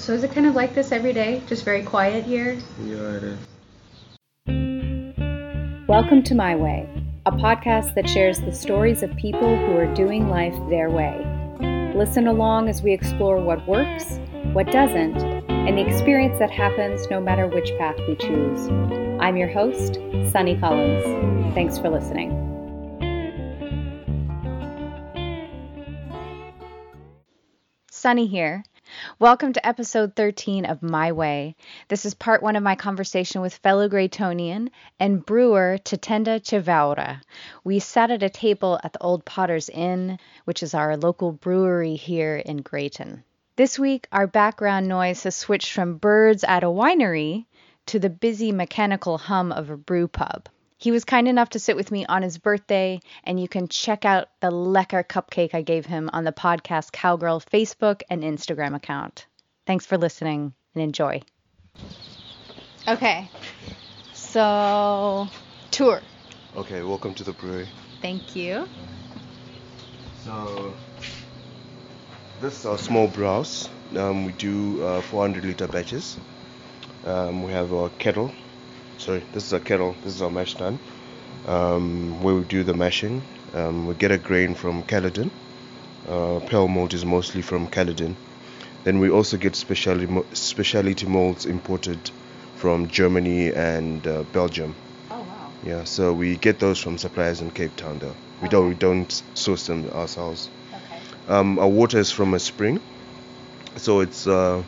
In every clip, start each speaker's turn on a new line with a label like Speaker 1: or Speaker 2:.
Speaker 1: So is it kind of like this every day? Just very quiet here?
Speaker 2: Yeah, it is.
Speaker 1: Welcome to My Way, a podcast that shares the stories of people who are doing life their way. Listen along as we explore what works, what doesn't, and the experience that happens no matter which path we choose. I'm your host, Sunny Collins. Thanks for listening. Sunny here. Welcome to episode 13 of My Way. This is part one of my conversation with fellow Greytonian and brewer Tatenda Chivaura. We sat at a table at the Old Potter's Inn, which is our local brewery here in Greyton. This week, our background noise has switched from birds at a winery to the busy mechanical hum of a brew pub. He was kind enough to sit with me on his birthday, and you can check out the lecker cupcake I gave him on the podcast Cowgirl Facebook and Instagram account. Thanks for listening and enjoy. Okay, so tour.
Speaker 2: Okay, welcome to the brewery.
Speaker 1: Thank you.
Speaker 2: So, this is our small brew. Um, we do uh, 400 liter batches. Um, we have our kettle. Sorry, this is our kettle. This is our mash tun, um, where we do the mashing. Um, we get a grain from Caledon. Uh, pale malt is mostly from Caledon. Then we also get specialty specialty malts imported from Germany and uh, Belgium.
Speaker 1: Oh wow.
Speaker 2: Yeah, so we get those from suppliers in Cape Town though. We don't we don't source them ourselves.
Speaker 1: Okay.
Speaker 2: Um, our water is from a spring, so it's uh,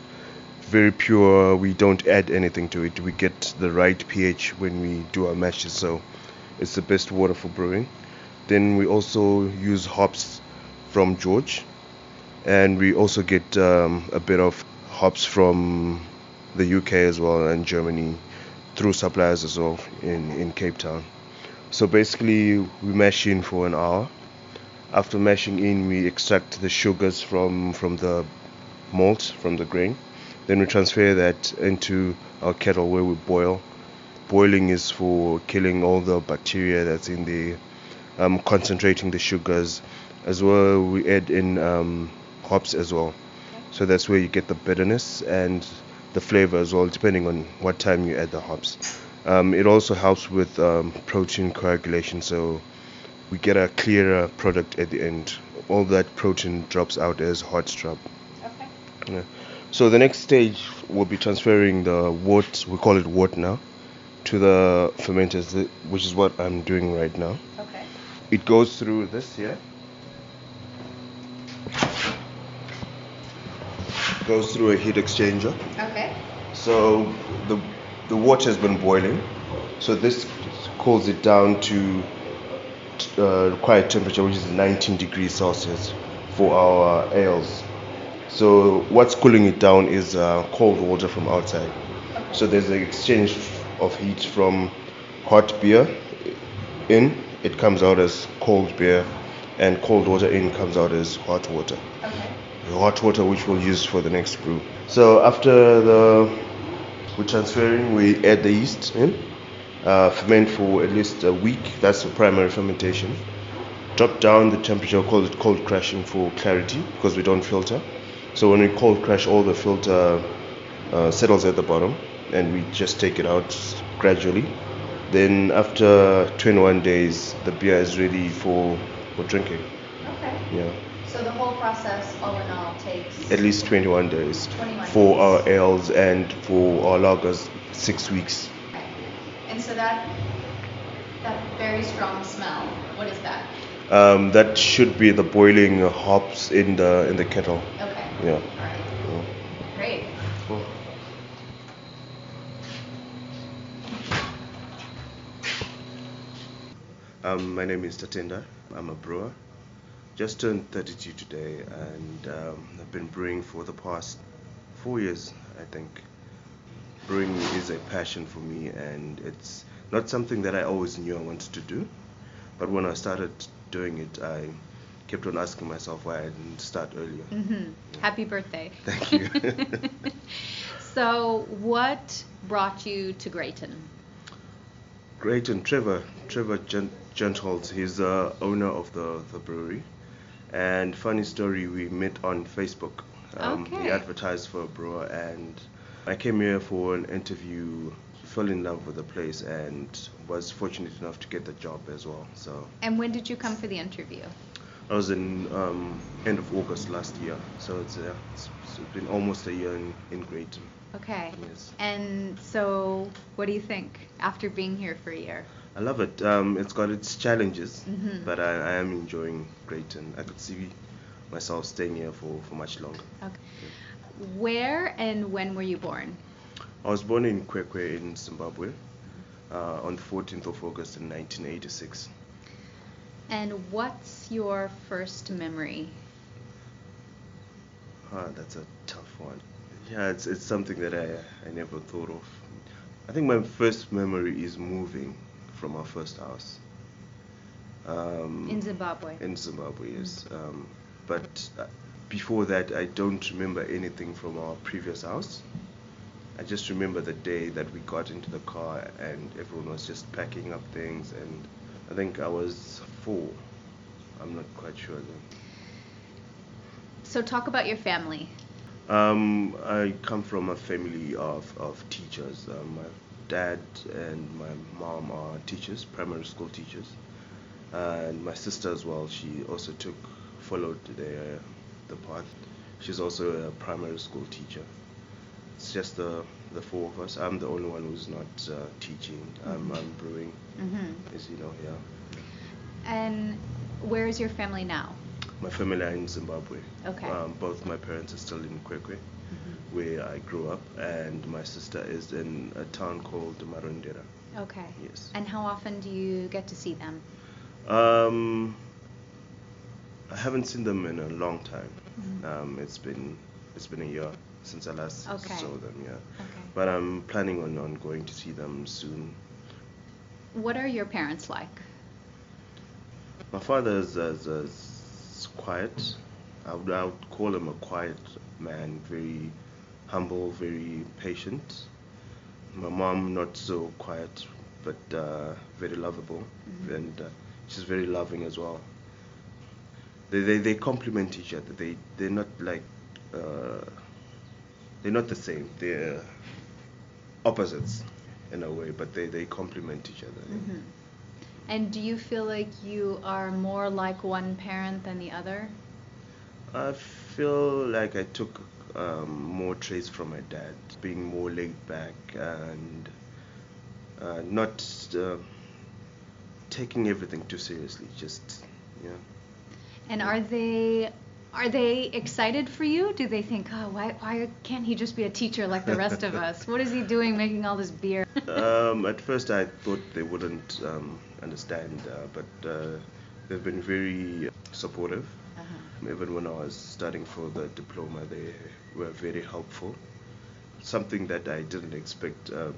Speaker 2: very pure. We don't add anything to it. We get the right pH when we do our mashes, so it's the best water for brewing. Then we also use hops from George, and we also get um, a bit of hops from the UK as well and Germany through suppliers as well in, in Cape Town. So basically, we mash in for an hour. After mashing in, we extract the sugars from from the malt from the grain. Then we transfer that into our kettle where we boil. Boiling is for killing all the bacteria that's in the um, concentrating the sugars. As well, we add in um, hops as well. So that's where you get the bitterness and the flavor as well, depending on what time you add the hops. Um, it also helps with um, protein coagulation, so we get a clearer product at the end. All that protein drops out as hot strop.
Speaker 1: Okay.
Speaker 2: Yeah. So the next stage will be transferring the wort, we call it wort now, to the fermenters, which is what I'm doing right now.
Speaker 1: Okay.
Speaker 2: It goes through this here. Goes through a heat exchanger.
Speaker 1: Okay.
Speaker 2: So the the water has been boiling. So this cools it down to uh, required temperature, which is 19 degrees Celsius for our ales. So what's cooling it down is uh, cold water from outside. So there's an exchange of heat from hot beer in, it comes out as cold beer, and cold water in comes out as hot water
Speaker 1: Okay.
Speaker 2: the hot water which we'll use for the next brew. So after the we're transferring, we add the yeast in, uh, ferment for at least a week. That's the primary fermentation. Drop down the temperature, call it cold crashing for clarity because we don't filter. So when we cold crash, all the filter uh, settles at the bottom, and we just take it out gradually. Then after 21 days, the beer is ready for for drinking.
Speaker 1: Okay.
Speaker 2: Yeah.
Speaker 1: So the whole process, all in all, takes
Speaker 2: at least 21 days
Speaker 1: 21
Speaker 2: for
Speaker 1: days.
Speaker 2: our ales and for our lagers six weeks Okay.
Speaker 1: And so that that very strong smell, what is that?
Speaker 2: um, that should be the boiling hops in the in the kettle
Speaker 1: Okay.
Speaker 2: Yeah
Speaker 1: All right.
Speaker 2: Yeah.
Speaker 1: Great.
Speaker 2: um, my name is Tatenda I'm a brewer just turned 32 today and um, I've been brewing for the past four years I think brewing is a passion for me and it's not something that I always knew I wanted to do but when I started doing it I kept on asking myself why I didn't start earlier
Speaker 1: hmm Happy birthday.
Speaker 2: Thank you.
Speaker 1: so, what brought you to Greyton?
Speaker 2: Great, and Trevor, Trevor Gent- Gentholz, he's the owner of the, the brewery. And funny story, we met on Facebook. Um, He advertised for a brewer, and I came here for an interview. Fell in love with the place and was fortunate enough to get the job as well. So
Speaker 1: And when did you come for the interview?
Speaker 2: I was in um, end of August last year. So it's, uh, it's, it's been almost a year in, in Greyton.
Speaker 1: Okay.
Speaker 2: Yes.
Speaker 1: And so, what do you think after being here for a year?
Speaker 2: I love it. Um, it's got its challenges,
Speaker 1: Mhm.
Speaker 2: but I, I am enjoying Greyton. I could see myself staying here for, for much longer.
Speaker 1: Okay. Where and when were you born?
Speaker 2: I was born in Kwekwe in Zimbabwe uh, on the 14th of August in 1986.
Speaker 1: And what's your first memory?
Speaker 2: Ah, that's a tough one. Yeah, it's, it's something that I, I never thought of. I think my first memory is moving from our first house. Um,
Speaker 1: In Zimbabwe.
Speaker 2: In Zimbabwe, yes. Um, but uh, before that, I don't remember anything from our previous house. I just remember the day that we got into the car and everyone was just packing up things, and I think I was four. I'm not quite sure then.
Speaker 1: So, talk about your family.
Speaker 2: Um, I come from a family of, of teachers. Um, my dad and my mom are teachers, primary school teachers, and my sister as well. She also took followed the the path. She's also a primary school teacher. It's just the the four of us. I'm the only one who's not uh, teaching. I'm, I'm brewing,
Speaker 1: Mm-hmm.
Speaker 2: as you know. Yeah.
Speaker 1: And where is your family now?
Speaker 2: My family are in Zimbabwe.
Speaker 1: Okay.
Speaker 2: Um, both my parents are still in Kwekwe, where I grew up, and my sister is in a town called Marondera.
Speaker 1: Okay.
Speaker 2: Yes.
Speaker 1: And how often do you get to see them?
Speaker 2: Um, I haven't seen them in a long time.
Speaker 1: Mhm.
Speaker 2: Um, it's been it's been a year since I last
Speaker 1: Okay.
Speaker 2: saw them. Yeah.
Speaker 1: Okay.
Speaker 2: But I'm planning on, on going to see them soon.
Speaker 1: What are your parents like?
Speaker 2: My father is, is, is quiet. I would, I would call him a quiet man, very humble, very patient. My mom, not so quiet, but uh, very lovable,
Speaker 1: Mhm.
Speaker 2: and uh, she's very loving as well. They, they, they complement each other. They they're not like uh, they're not the same. They're opposites in a way, but they, they complement each other.
Speaker 1: hmm And do you feel like you are more like one parent than the other?
Speaker 2: I feel like I took um, more traits from my dad, being more laid back and uh, not uh, taking everything too seriously. Just yeah.
Speaker 1: And are they are they excited for you? Do they think, oh, why why can't he just be a teacher like the rest of us? What is he doing making all this beer?
Speaker 2: um, at first, I thought they wouldn't um, understand, uh, but uh, they've been very supportive.
Speaker 1: Uh-huh.
Speaker 2: Even when I was studying for the diploma, they were very helpful. Something that I didn't expect. Uh,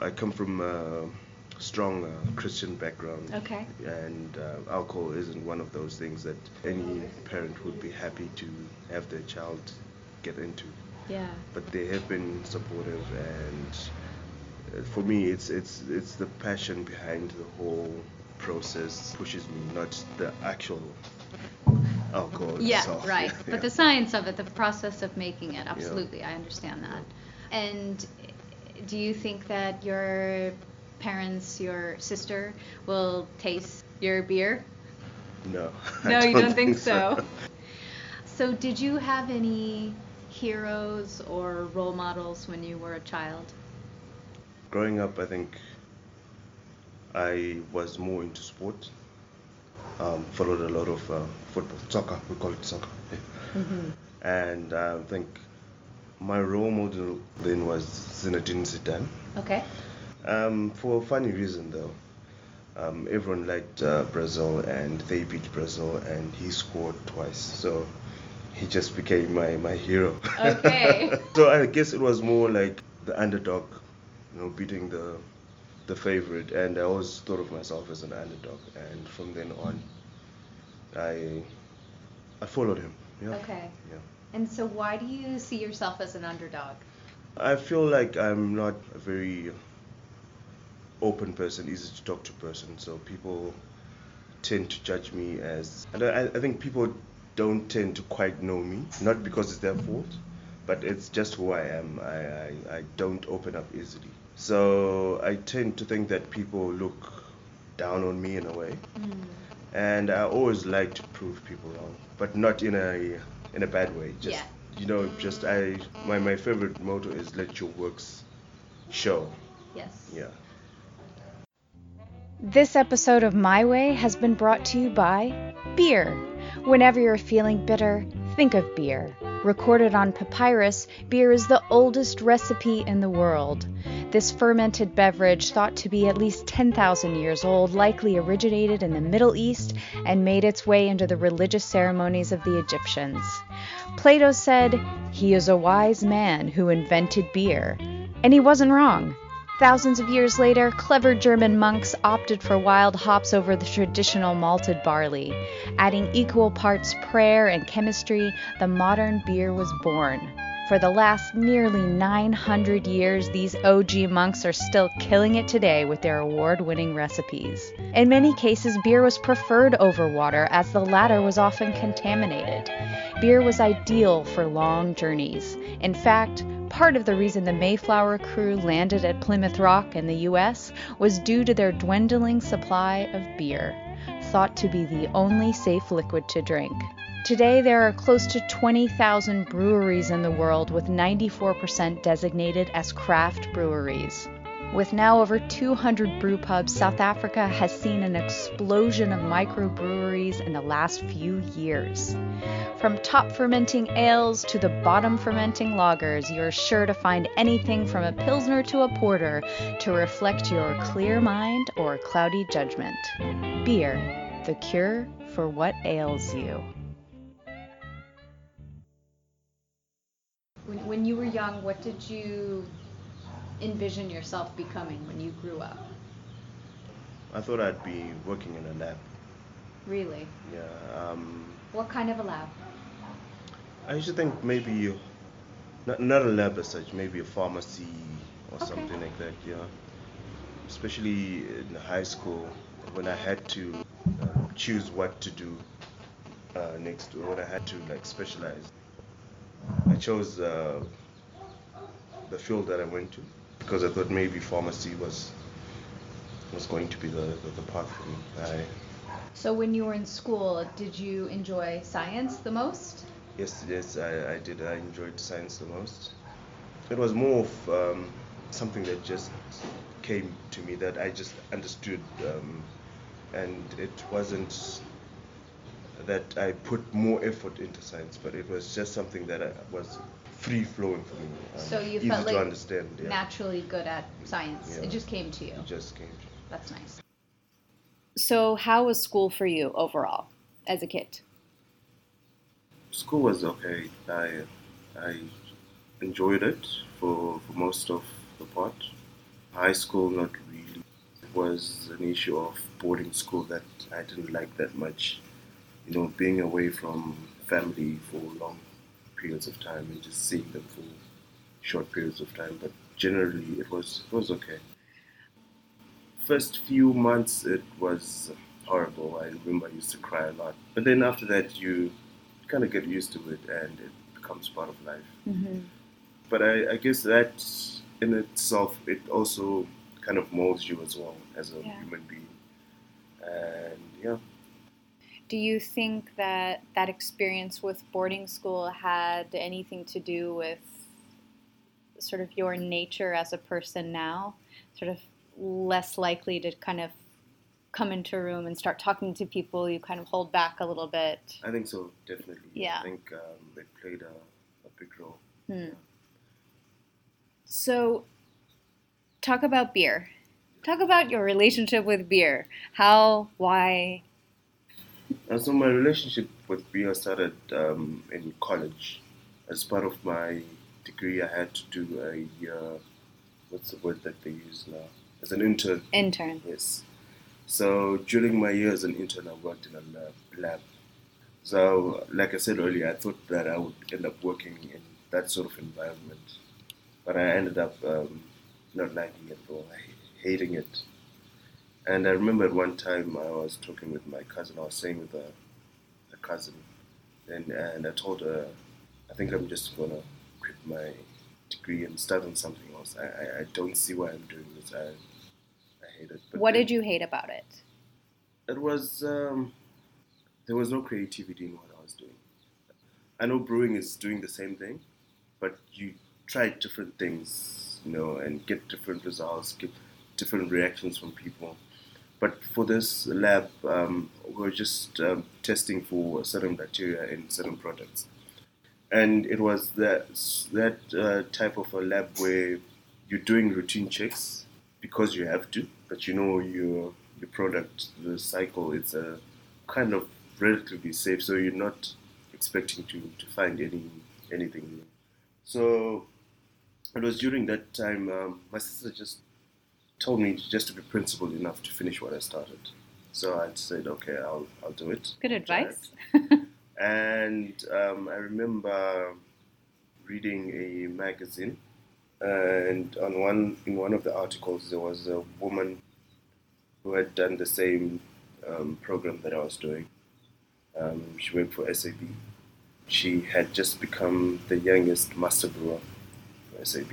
Speaker 2: I come from a strong uh, Christian background.
Speaker 1: Okay.
Speaker 2: And uh, alcohol isn't one of those things that any parent would be happy to have their child get into.
Speaker 1: Yeah.
Speaker 2: But they have been supportive, and uh, for me, it's it's it's the passion behind the whole process pushes me, not the actual alcohol
Speaker 1: Yeah,
Speaker 2: itself.
Speaker 1: right.
Speaker 2: Yeah,
Speaker 1: But the science of it, the process of making it, absolutely, I understand that. And do you think that your parents, your sister, will taste your beer?
Speaker 2: no.
Speaker 1: No, you don't think so. So, did you have any heroes or role models when you were a child?
Speaker 2: Growing up, I think I was more into sport. Um, followed a lot of uh, football, soccer. We call it soccer. yeah.
Speaker 1: Mm-hmm.
Speaker 2: And uh, I think my role model then was Zinedine Zidane.
Speaker 1: Okay.
Speaker 2: Um, for a funny reason though. Um, everyone liked uh, Brazil and they beat Brazil and he scored twice. So he just became my, my hero.
Speaker 1: Okay.
Speaker 2: so I guess it was more like the underdog, you know, beating the the favorite and I always thought of myself as an underdog and from then on I I followed him. Yeah.
Speaker 1: Okay.
Speaker 2: Yeah.
Speaker 1: And so, why do you see yourself as an underdog?
Speaker 2: I feel like I'm not a very open person, easy to talk to person, so people tend to judge me as. And I, I think people don't tend to quite know me. Not because it's their fault, but it's just who I am. I, I, I don't open up easily. So I tend to think that people look down on me in a way.
Speaker 1: Mm.
Speaker 2: And I always like to prove people wrong, but not in a in a bad way. Just
Speaker 1: Yeah.
Speaker 2: you know, just I my, my favorite motto is let your works show.
Speaker 1: Yes.
Speaker 2: Yeah.
Speaker 1: This episode of My Way has been brought to you by beer. Whenever you're feeling bitter, think of beer. Recorded on papyrus, beer is the oldest recipe in the world. This fermented beverage, thought to be at least 10,000 years old, likely originated in the Middle East and made its way into the religious ceremonies of the Egyptians. Plato said, He is a wise man who invented beer. And he wasn't wrong. Thousands of years later, clever German monks opted for wild hops over the traditional malted barley. Adding equal parts prayer and chemistry, the modern beer was born. For the last nearly 900 years, these OG monks are still killing it today with their award winning recipes. In many cases, beer was preferred over water, as the latter was often contaminated. Beer was ideal for long journeys. In fact, part of the reason the Mayflower crew landed at Plymouth Rock in the US was due to their dwindling supply of beer, thought to be the only safe liquid to drink. Today, there are close to 20,000 breweries in the world, with 94% designated as craft breweries. With now over 200 brew pubs, South Africa has seen an explosion of microbreweries in the last few years. From top fermenting ales to the bottom fermenting lagers, you're sure to find anything from a pilsner to a porter to reflect your clear mind or cloudy judgment. Beer, the cure for what ails you.
Speaker 3: When, when you were young, what did you envision yourself becoming when you grew up?
Speaker 2: I thought I'd be working in a lab.
Speaker 3: Really?
Speaker 2: Yeah. Um,
Speaker 3: What kind of a lab?
Speaker 2: I used to think maybe not, not a lab as such, maybe a pharmacy or
Speaker 3: Okay.
Speaker 2: something like that. Yeah. Especially in high school when I had to uh, choose what to do uh, next, or what I had to like specialize. I chose uh, the field that I went to because I thought maybe pharmacy was was going to be the, the, the path for me. I,
Speaker 3: So when you were in school, did you enjoy science the most?
Speaker 2: Yes, yes, I, I did. I enjoyed science the most. It was more of um, something that just came to me that I just understood, um, and it wasn't that I put more effort into science, but it was just something that I, was free flowing for me. um,
Speaker 3: so you
Speaker 2: easy
Speaker 3: felt like
Speaker 2: to understand. Yeah.
Speaker 3: naturally good at science.
Speaker 2: Yeah.
Speaker 3: It just came to you.
Speaker 2: It just came. To
Speaker 3: That's nice.
Speaker 4: So, how was school for you overall as a kid?
Speaker 2: School was okay. I I enjoyed it for, for most of the part. High school, not really. It was an issue of boarding school that I didn't like that much. You know, being away from family for long periods of time and just seeing them for short periods of time. But generally, it was it was okay. First few months, it was horrible. I remember I used to cry a lot. But then after that, you kind of get used to it and it becomes part of life.
Speaker 4: Mm-hmm.
Speaker 2: But I, I guess that in itself, it also kind of molds you as well as a
Speaker 4: Yeah.
Speaker 2: human being. And yeah,
Speaker 4: Do you think that that experience with boarding school had anything to do with sort of your nature as a person now? Sort of less likely to kind of come into a room and start talking to people, you kind of hold back a little bit.
Speaker 2: I think so, definitely.
Speaker 4: Yeah.
Speaker 2: I think um, it played a, a big role.
Speaker 4: Hmm. So, talk about beer. Talk about your relationship with beer. How, why?
Speaker 2: And so my relationship with beer started um, in college. As part of my degree, I had to do a year. What's the word that they use now? As an intern.
Speaker 4: Intern.
Speaker 2: Yes. So during my year as an intern, I worked in a lab. lab. So, like I said earlier, I thought that I would end up working in that sort of environment, but I ended up um, not liking it or hating it. And I remember at one time I was talking with my cousin. I was saying with a, a cousin And and I told her, I think I'm just gonna quit my degree and start on something else. I, I, I don't see why I'm doing this. I I hate it.
Speaker 4: what
Speaker 2: then
Speaker 4: did you hate about it?
Speaker 2: It was um, there was no creativity in what I was doing. I know brewing is doing the same thing, but you try different things, you know, and get different results, get different reactions from people. But for this lab, um, we're just um, testing for certain bacteria in certain products, and it was that that uh, type of a lab where you're doing routine checks because you have to, but you know your your product, the cycle, it's a kind of relatively safe, so you're not expecting to, to find any anything new. So it was during that time um, my sister just told me just to be principled enough to finish what I started. So I said, okay, I'll I'll do it.
Speaker 4: Good advice.
Speaker 2: And um, I remember reading a magazine, and on one in one of the articles there was a woman who had done the same um, program that I was doing. Um, she worked for SAB. She had just become the youngest master brewer for SAB.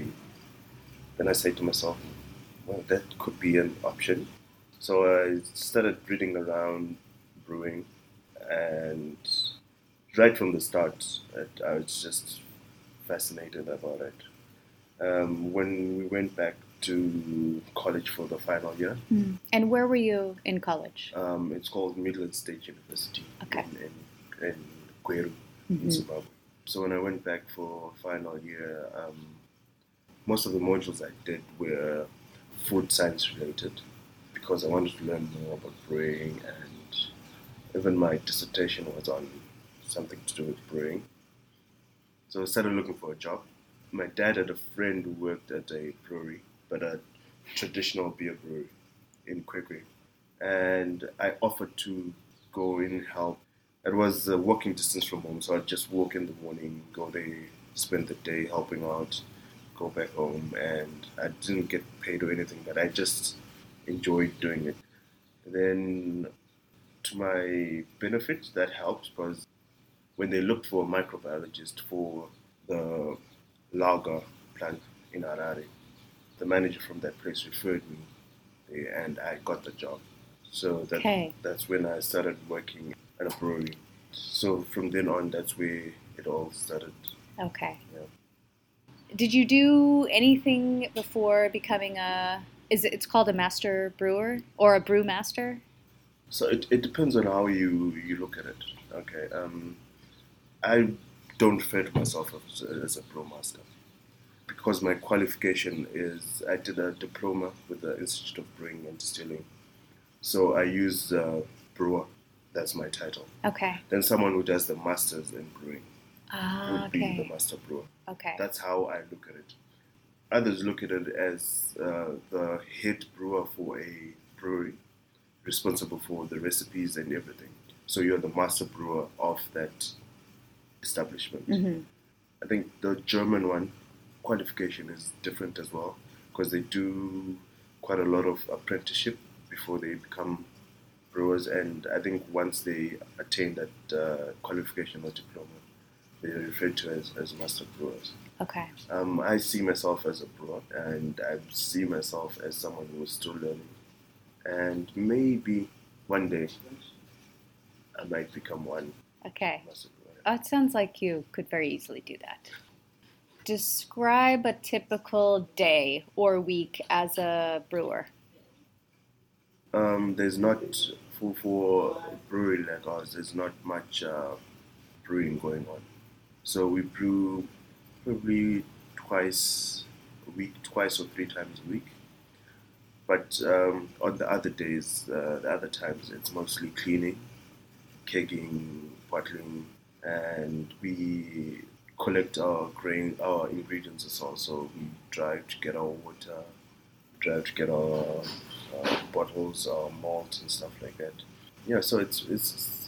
Speaker 2: Then I said to myself, well, that could be an option. So I started reading around brewing, and right from the start, I, I was just fascinated about it. Um, when we went back to college for the final year,
Speaker 4: Mm. And where were you in college?
Speaker 2: um, it's called Midland State University
Speaker 4: Okay.
Speaker 2: in, in, in Gweru, in. Zimbabwe. So when I went back for final year, um, most of the modules I did were food science related because I wanted to learn more about brewing and even my dissertation was on something to do with brewing. So I started looking for a job. My dad had a friend who worked at a brewery, but a traditional beer brewery in Kwekwe. And I offered to go in and help. It was a walking distance from home, so I'd just walk in the morning, go there, spend the day helping out, go back home, and I didn't get paid or anything, but I just enjoyed doing it. Then, to my benefit, that helped because when they looked for a microbiologist for the lager plant in Harare, the manager from that place referred me there, and I got the job. So that
Speaker 4: Okay.
Speaker 2: that's when I started working at a brewery. So from then on, that's where it all started.
Speaker 4: Okay.
Speaker 2: Yeah.
Speaker 4: Did you do anything before becoming a? Is it? It's called a master brewer or a brew master?
Speaker 2: So it, it depends on how you, you look at it. Okay. Um, I don't refer to myself as, as a brew master because my qualification is I did a diploma with the Institute of Brewing and Distilling. So I use uh, brewer. That's my title.
Speaker 4: Okay.
Speaker 2: Then someone who does the masters in brewing
Speaker 4: Ah,
Speaker 2: would be the master brewer.
Speaker 4: Okay.
Speaker 2: That's how I look at it. Others look at it as uh, the head brewer for a brewery, responsible for the recipes and everything. So you're the master brewer of that establishment.
Speaker 4: hmm
Speaker 2: I think the German one qualification is different as well because they do quite a lot of apprenticeship before they become brewers, and I think once they attain that uh, qualification or diploma, they referred to as, as master brewers.
Speaker 4: Okay.
Speaker 2: Um, I see myself as a brewer, and I see myself as someone who is still learning. And maybe one day I might become one
Speaker 4: Okay.
Speaker 2: master brewer.
Speaker 4: Oh, it sounds like you could very easily do that. Describe a typical day or week as a brewer.
Speaker 2: Um, there's not for for a brewery like ours. There's not much uh, brewing going on, so we brew probably twice a week, twice or three times a week. But um, on the other days, uh, the other times, it's mostly cleaning, kegging, bottling, and we collect our grain, our ingredients as well. So we drive to get our water, drive to get our uh, bottles, our malt, and stuff like that. Yeah, so it's it's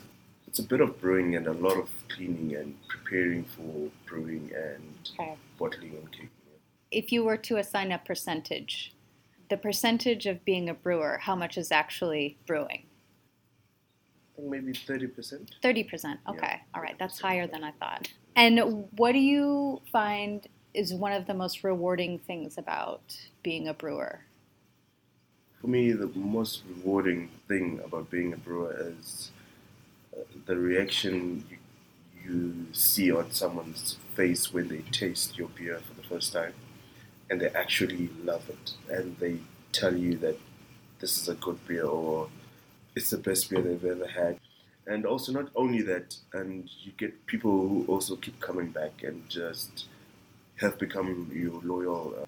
Speaker 2: it's a bit of brewing and a lot of cleaning and preparing for brewing and
Speaker 4: Okay.
Speaker 2: bottling and kegging.
Speaker 4: If you were to assign a percentage, the percentage of being a brewer, how much is actually brewing?
Speaker 2: think maybe 30%.
Speaker 4: 30%. Okay.
Speaker 2: Yeah,
Speaker 4: All right. That's higher than I thought. And what do you find is one of the most rewarding things about being a brewer?
Speaker 2: For me, the most rewarding thing about being a brewer is the reaction you, see on someone's face when they taste your beer for the first time and they actually love it and they tell you that this is a good beer or it's the best beer they've ever had. And also, not only that, and you get people who also keep coming back and just have become your loyal, uh,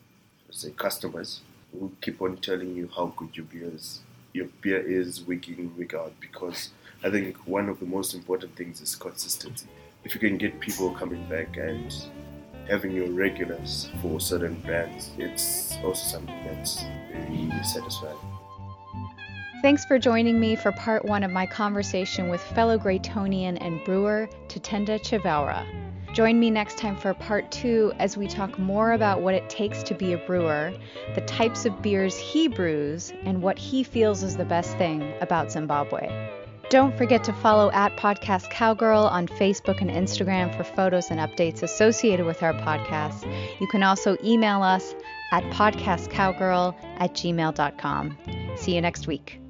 Speaker 2: say, customers who keep on telling you how good your beer is. Your beer is week in, week out because I think one of the most important things is consistency. If you can get people coming back and having your regulars for certain brands, it's also something that's very satisfying.
Speaker 1: Thanks for joining me for part one of my conversation with fellow Greytonian and brewer Tatenda Chivaura. Join me next time for part two as we talk more about what it takes to be a brewer, the types of beers he brews, and what he feels is the best thing about Zimbabwe. Don't forget to follow at Podcast Cowgirl on Facebook and Instagram for photos and updates associated with our podcast. You can also email us at podcastcowgirl at gmail.com. See you next week.